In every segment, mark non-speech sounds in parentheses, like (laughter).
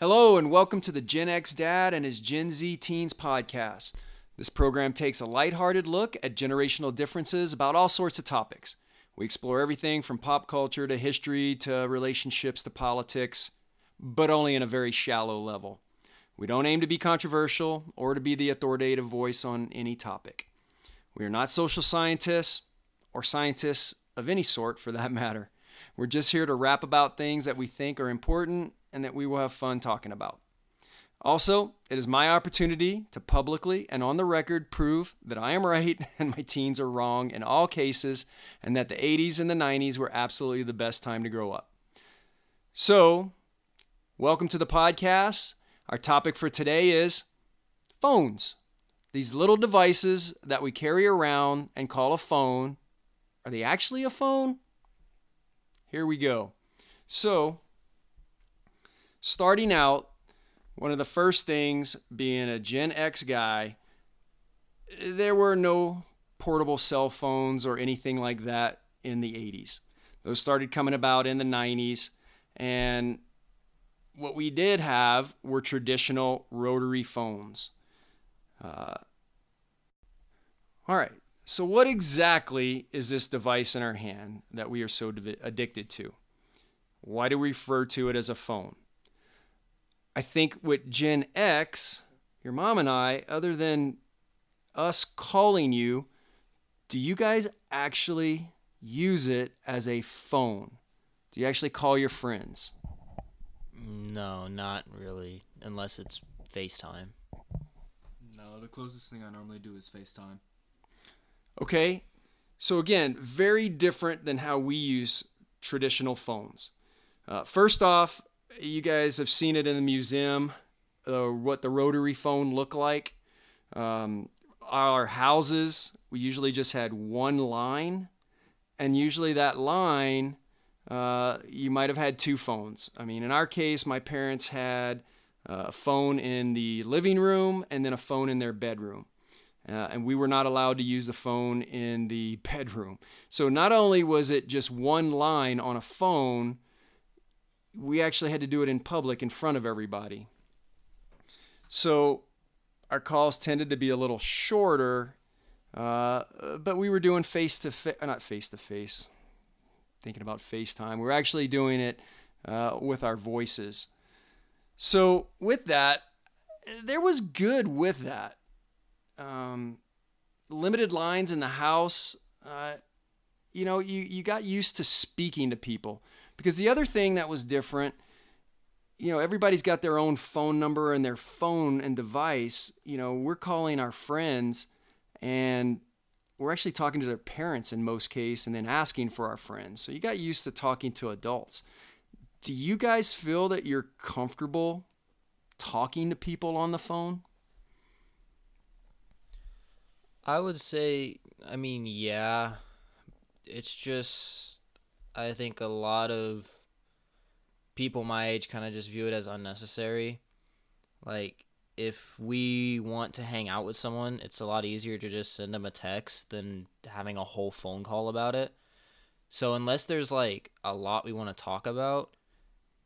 Hello, and welcome to the Gen X Dad and his Gen Z Teens podcast. This program takes a lighthearted look at generational differences about all sorts of topics. We explore everything from pop culture to history to relationships to politics, but only in a very shallow level. We don't aim to be controversial or to be the authoritative voice on any topic. We are not social scientists or scientists of any sort for that (laughs) matter. We're just here to rap about things that we think are important and that we will have fun talking about. Also, it is my opportunity to publicly and on the record prove that I am right (laughs) and my teens are wrong in all cases, and that the 80s and the 90s were absolutely the best time to grow up. So, welcome to the podcast. Our topic for today is phones. These little devices that we carry around and call a phone, are they actually a phone? Here we go. So, starting out, one of the first things being a Gen X guy, there were no portable cell phones or anything like that in the 80s. Those started coming about in the 90s. And what we did have were traditional rotary phones. Uh, all right. So, what exactly is this device in our hand that we are so addicted to? Why do we refer to it as a phone? I think with Gen X, your mom and I, other than us calling you, do you guys actually use it as a phone? Do you actually call your friends? No, not really, unless it's FaceTime. No, the closest thing I normally do is FaceTime. Okay, so again, very different than how we use traditional phones. Uh, first off, you guys have seen it in the museum, uh, what the rotary phone looked like. Um, our houses, we usually just had one line, and usually that line, uh, you might have had two phones. I mean, in our case, my parents had uh, a phone in the living room and then a phone in their bedroom. Uh, and we were not allowed to use the phone in the (laughs) bedroom. So not only was it just one line on a phone, we actually had to do it in public in front of everybody. So our calls tended to be a little shorter, uh, but we were doing face to face, not face to face, thinking about FaceTime. We are actually doing it uh, with our voices. So with that, there was good with that. Um, limited lines in the house. Uh, you know, you, you got used to speaking to people. Because the other thing that was different, you know, everybody's got their own phone number and their phone and device. You know, we're calling our friends and we're actually talking to their parents in most case and then asking for our friends. So you got used to talking to adults. Do you guys feel that you're comfortable talking to people on the phone? I would say, I mean, yeah. It's just I think a lot of people my age kind of just view it as unnecessary. Like, if we want to hang out with someone, it's a lot easier to just send them a text than having a whole phone call about it. So, unless there's like a lot we want to talk about,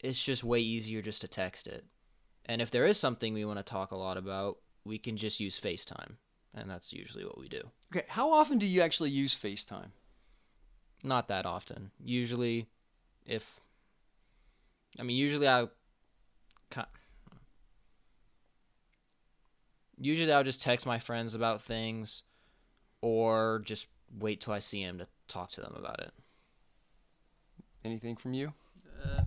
it's just way easier just to text it. And if there is something we want to talk a lot about, we can just use FaceTime. And that's usually what we do. Okay, how often do you actually use FaceTime? Not that often. Usually, if I mean, usually I. Usually I'll just text my friends about things, or just wait till I see them to talk to them about it. Anything from you? Uh,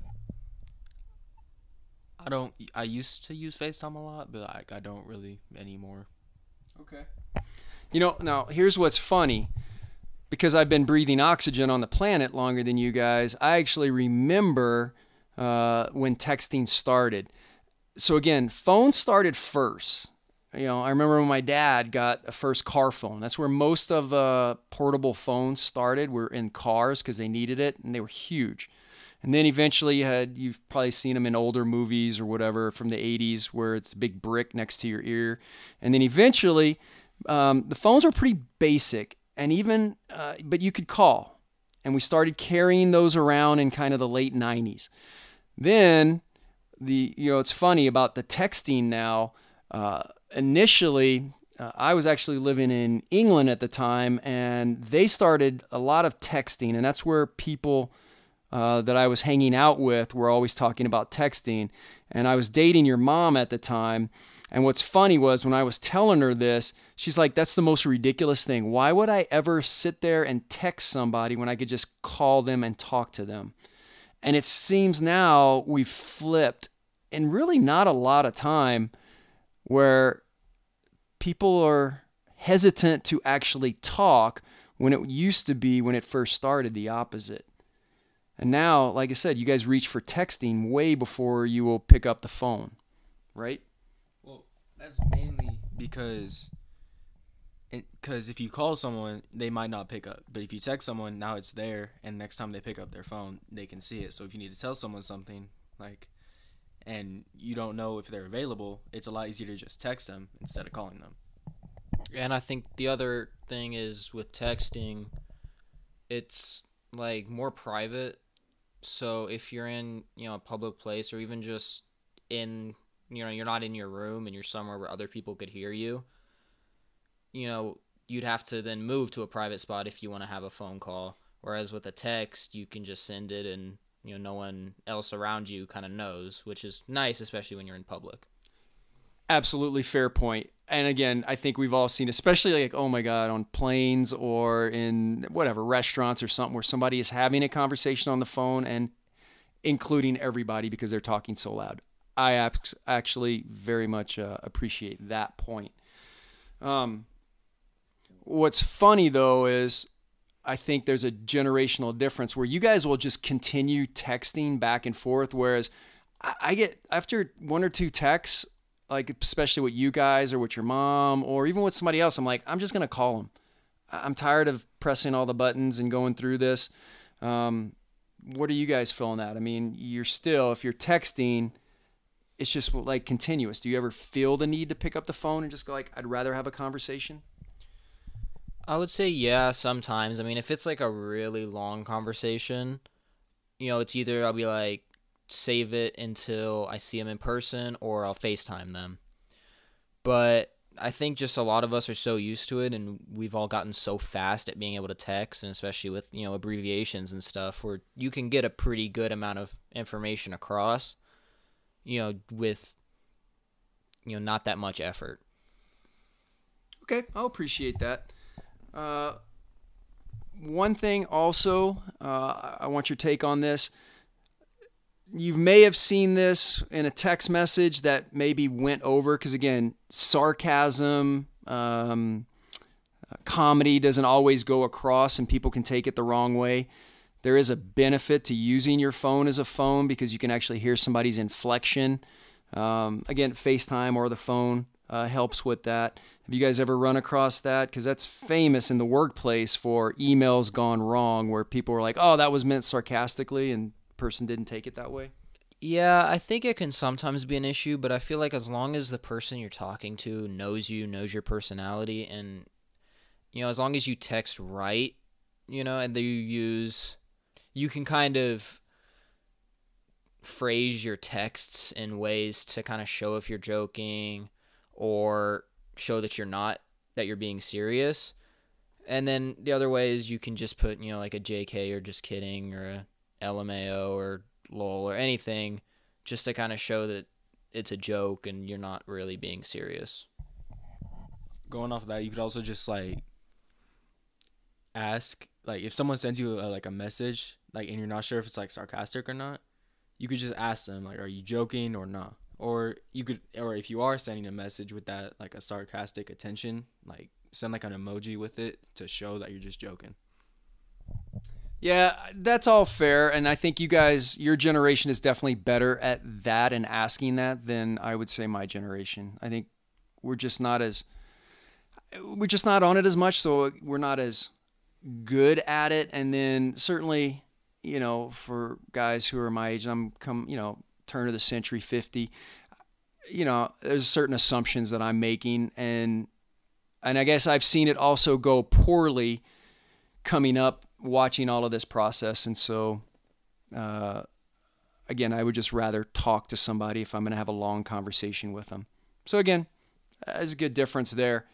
I don't. I used to use FaceTime a lot, but like I don't really anymore. Okay. You know, now here's what's funny because I've been breathing oxygen on the planet longer than you guys, I actually remember uh, when texting started. So again, phones started first. You know, I remember when my dad got a first car phone. That's where most of uh, portable phones started. Were in cars because they needed it, and they were huge. And then eventually, you had you've probably seen them in older movies or whatever from the '80s, where it's a big brick next to your ear. And then eventually, um, the phones were pretty basic and even uh, but you could call and we started carrying those around in kind of the late 90s then the you know it's funny about the texting now. Uh, initially, uh, I was actually living in England at the time, and they started a lot of texting, and that's where people uh, that I was hanging out with were always talking about texting. And I was dating your mom at the time. And what's funny was when I was telling her this, she's like, That's the most ridiculous thing. Why would I ever sit there and text somebody when I could just call them and talk to them? And it seems now we've flipped in really not a lot of time where people are hesitant to actually talk when it used to be when it first started the opposite. And now, like I said, you guys reach for texting way before you will pick up the phone, right? Well, that's mainly because because if you call someone, they might not pick up. But if you text someone, now it's there, and next time they pick up their phone, they can see it. So if you need to tell someone something, like, and you don't know if they're available, it's a lot easier to just text them instead of calling them. And I think the other thing is with texting, it's like more private so if you're in, you know, a public place or even just in, you know, you're not in your room and you're somewhere where other people could hear you, you know, you'd have to then move to a private spot if you want to have a phone call. Whereas with a text, you can just send it and, you know, no one else around you kind of knows, which is nice, especially when you're in public. Absolutely fair point. And again, I think we've all seen, especially like, oh my God, on planes or in whatever restaurants or something where somebody is having a conversation on the phone and including everybody because they're talking so loud. I actually very much uh, appreciate that point. Um, what's funny though is I think there's a generational difference where you guys will just continue texting back and forth, whereas I get after one or two texts, like especially with you guys or with your mom or even with somebody else, I'm like, I'm just gonna call them. I'm tired of pressing all the buttons and going through this. Um, what are you guys feeling that? I mean, you're still if you're texting, it's just like continuous. Do you ever feel the need to pick up the phone and just go like, I'd rather have a conversation? I would say yeah, sometimes. I mean, if it's like a really long conversation, you know, it's either I'll be like, save it until I see them in person or I'll FaceTime them. But I think just a lot of us are so used to it and we've all gotten so fast at being able to text and especially with, you know, abbreviations and stuff where you can get a pretty good amount of information across, you know, with you know, not that much effort. Okay, I'll appreciate that. Uh, one thing also, uh, I want your take on this you may have seen this in a text message that maybe went over because again sarcasm um, comedy doesn't always go across and people can take it the wrong way. There is a benefit to using your phone as a phone because you can actually hear somebody's inflection. Um, again facetime or the phone uh, helps with that. Have you guys ever run across that? Because that's famous in the workplace for emails gone wrong where people were like oh that was meant sarcastically and person didn't take it that way? Yeah, I think it can sometimes be an issue, but I feel like as long as the person you're talking to knows you, knows your personality, and you know, as long as you text right, you know, and you use, you can kind of phrase your texts in ways to kind of show if you're joking or show that you're not, that you're being serious. And then the other way is you can just put, you know, like a JK or just kidding or a LMAO or LOL or anything just to kind of show that it's a joke and you're not really being serious. Going off of that, you could also just like ask like if someone sends you a, like a message like and you're not sure if it's like sarcastic or not, you could just ask them like are you joking or not? Or you could or if you are sending a message with that like a sarcastic attention, like send like an emoji with it to show that you're just joking. Yeah, that's all fair. And I think you guys, your generation is definitely better at that and asking that than I would say my generation. I think we're just not as, we're just not on it as much. So we're not as good at it. And then certainly, you know, for guys who are my age, I'm come, you know, turn of the century 50, you know, there's certain assumptions that I'm making. And, and I guess I've seen it also go poorly coming up watching all of this process, and so uh, again, I would just rather talk to somebody if I'm going to have a long conversation with them. So, again, there's a good difference there.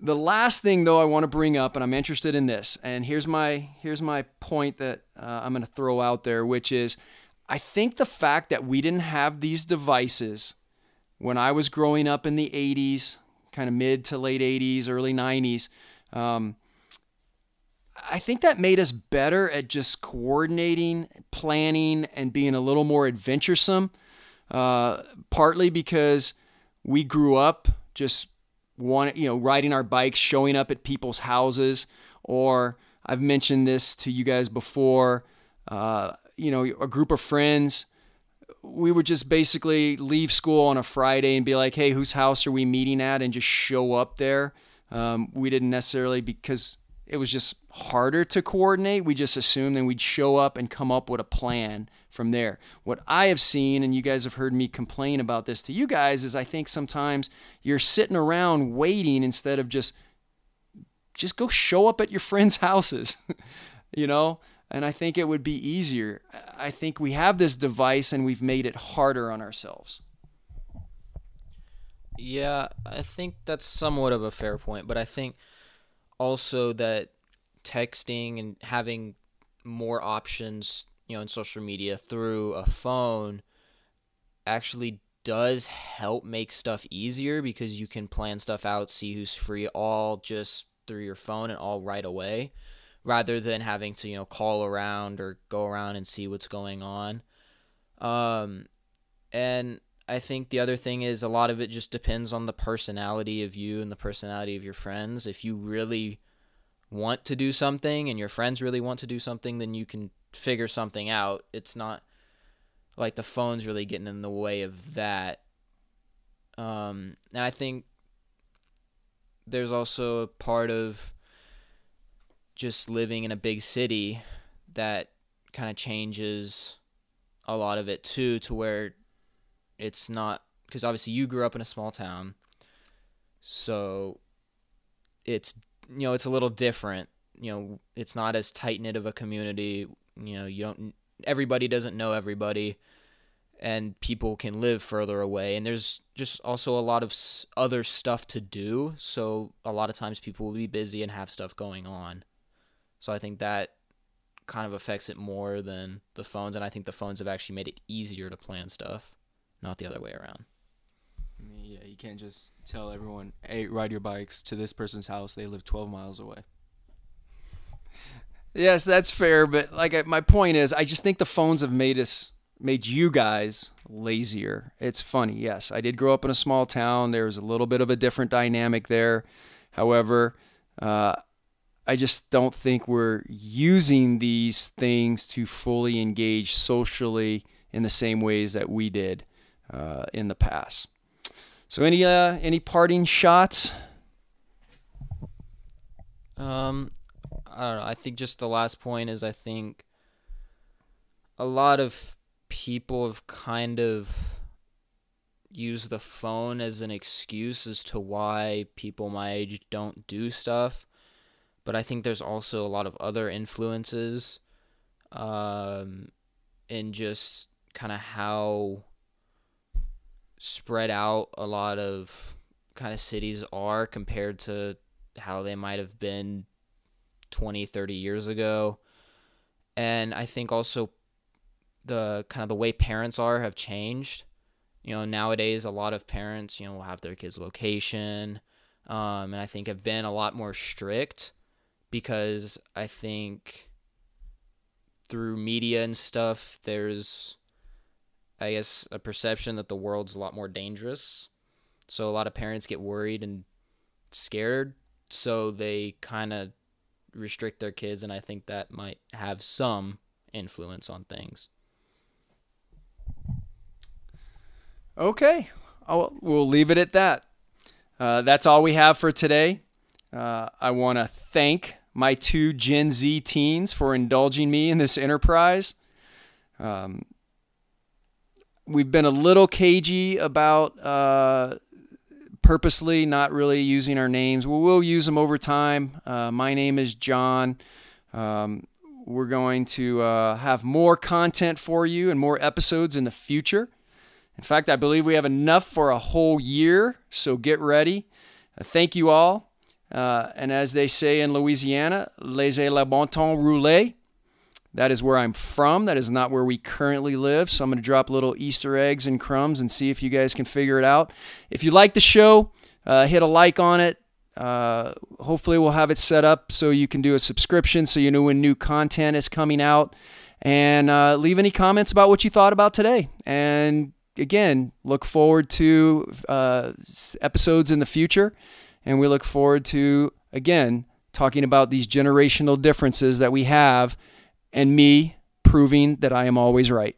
The last thing, though, I want to bring up, and I'm interested in this, and here's my here's my point that uh, I'm going to throw out there, which is, I think the fact that we didn't have these devices when I was growing up in the 80s, kind of mid to late 80s, early 90s, um, I think that made us better at just coordinating, planning, and being a little more adventuresome. Uh, partly because we grew up just one, you know, riding our bikes, showing up at people's houses, or I've mentioned this to you guys before. Uh, you know, a group of friends. We would just basically leave school on a Friday and be like, "Hey, whose house are we meeting at?" and just show up there. Um, we didn't necessarily because it was just harder to coordinate. We just assumed then we'd show up and come up with a plan from there. What I have seen, and you guys have heard me complain about this to you guys, is I think sometimes you're sitting around waiting instead of just just go show up at your friends' (laughs) houses, you know? And I think it would be easier. I think we have this device and we've made it harder on ourselves. Yeah, I think that's somewhat of a fair point, but I think also that texting and having more options, you know, in social media through a phone actually does help make stuff easier because you can plan stuff out, see who's free all just through your phone and all right away rather than having to, you know, call around or go around and see what's going on. Um and I think the other thing is a lot of it just depends on the personality of you and the personality of your friends. If you really want to do something and your friends really want to do something, then you can figure something out. It's not like the phone's really getting in the way of that. Um, and I think there's also a part of just living in a big city that kind of changes a lot of it too, to where it's not because obviously you grew up in a small town, so it's you know, it's a little different. You know, it's not as tight knit of a community. You know, you don't everybody doesn't know everybody and people can live further away and there's just also a lot of other stuff to do so a lot of times people will be busy and have stuff going on so i think that kind of affects it more than the phones and i think the phones have actually made it easier to plan stuff not the other way around yeah, you can't just tell everyone, "Hey, ride your bikes to this person's house. They live 12 miles away." (laughs) Yes, that's fair, but like my point is, I just think the phones have made us made you guys lazier. It's funny. Yes, I did grow up in a small town. There was a little bit of a different dynamic there. However, uh, I just don't think we're using these things to fully engage socially in the same ways that we did uh, in the past. So any uh, any parting shots? Um, I don't know. I think just the last point is I think a lot of people have kind of used the phone as an excuse as to why people my age don't do stuff. But I think there's also a lot of other influences um, in just kind of how spread out a lot of kind of cities are compared to how they might have been 20 30 years ago. And i think also the kind of the way parents are have changed. You know nowadays a lot of parents you know will have their kids location um, and i think have been a lot more strict because i think through media and stuff there's I guess, a perception that the world's a lot more dangerous. So a lot of parents get worried and scared. So they kind of restrict their kids. And I think that might have some influence on things. Okay. I'll, we'll leave it at that. Uh, that's all we have for today. Uh, I want to thank my two Gen Z teens for indulging me in this enterprise. Um, we've been a little cagey about uh, purposely not really using our names. We will use them over time. Uh, my name is John. Um, we're going to uh, have more content for you and more episodes in the future. In fact, I believe we have enough for a whole year, so get ready. Uh, thank you all. Uh, and as they say in Louisiana, laissez le bon temps rouler. That is where I'm from. That is not where we currently live. So I'm going to drop little Easter eggs and crumbs and see if you guys can figure it out. If you like the show, uh, hit a like on it. Uh, hopefully, we'll have it set up so you can do a subscription so you know when new content is coming out. And uh, leave any comments about what you thought about today. And again, look forward to uh, episodes in the future. And we look forward to, again, talking about these generational differences that we have and me proving that I am always right.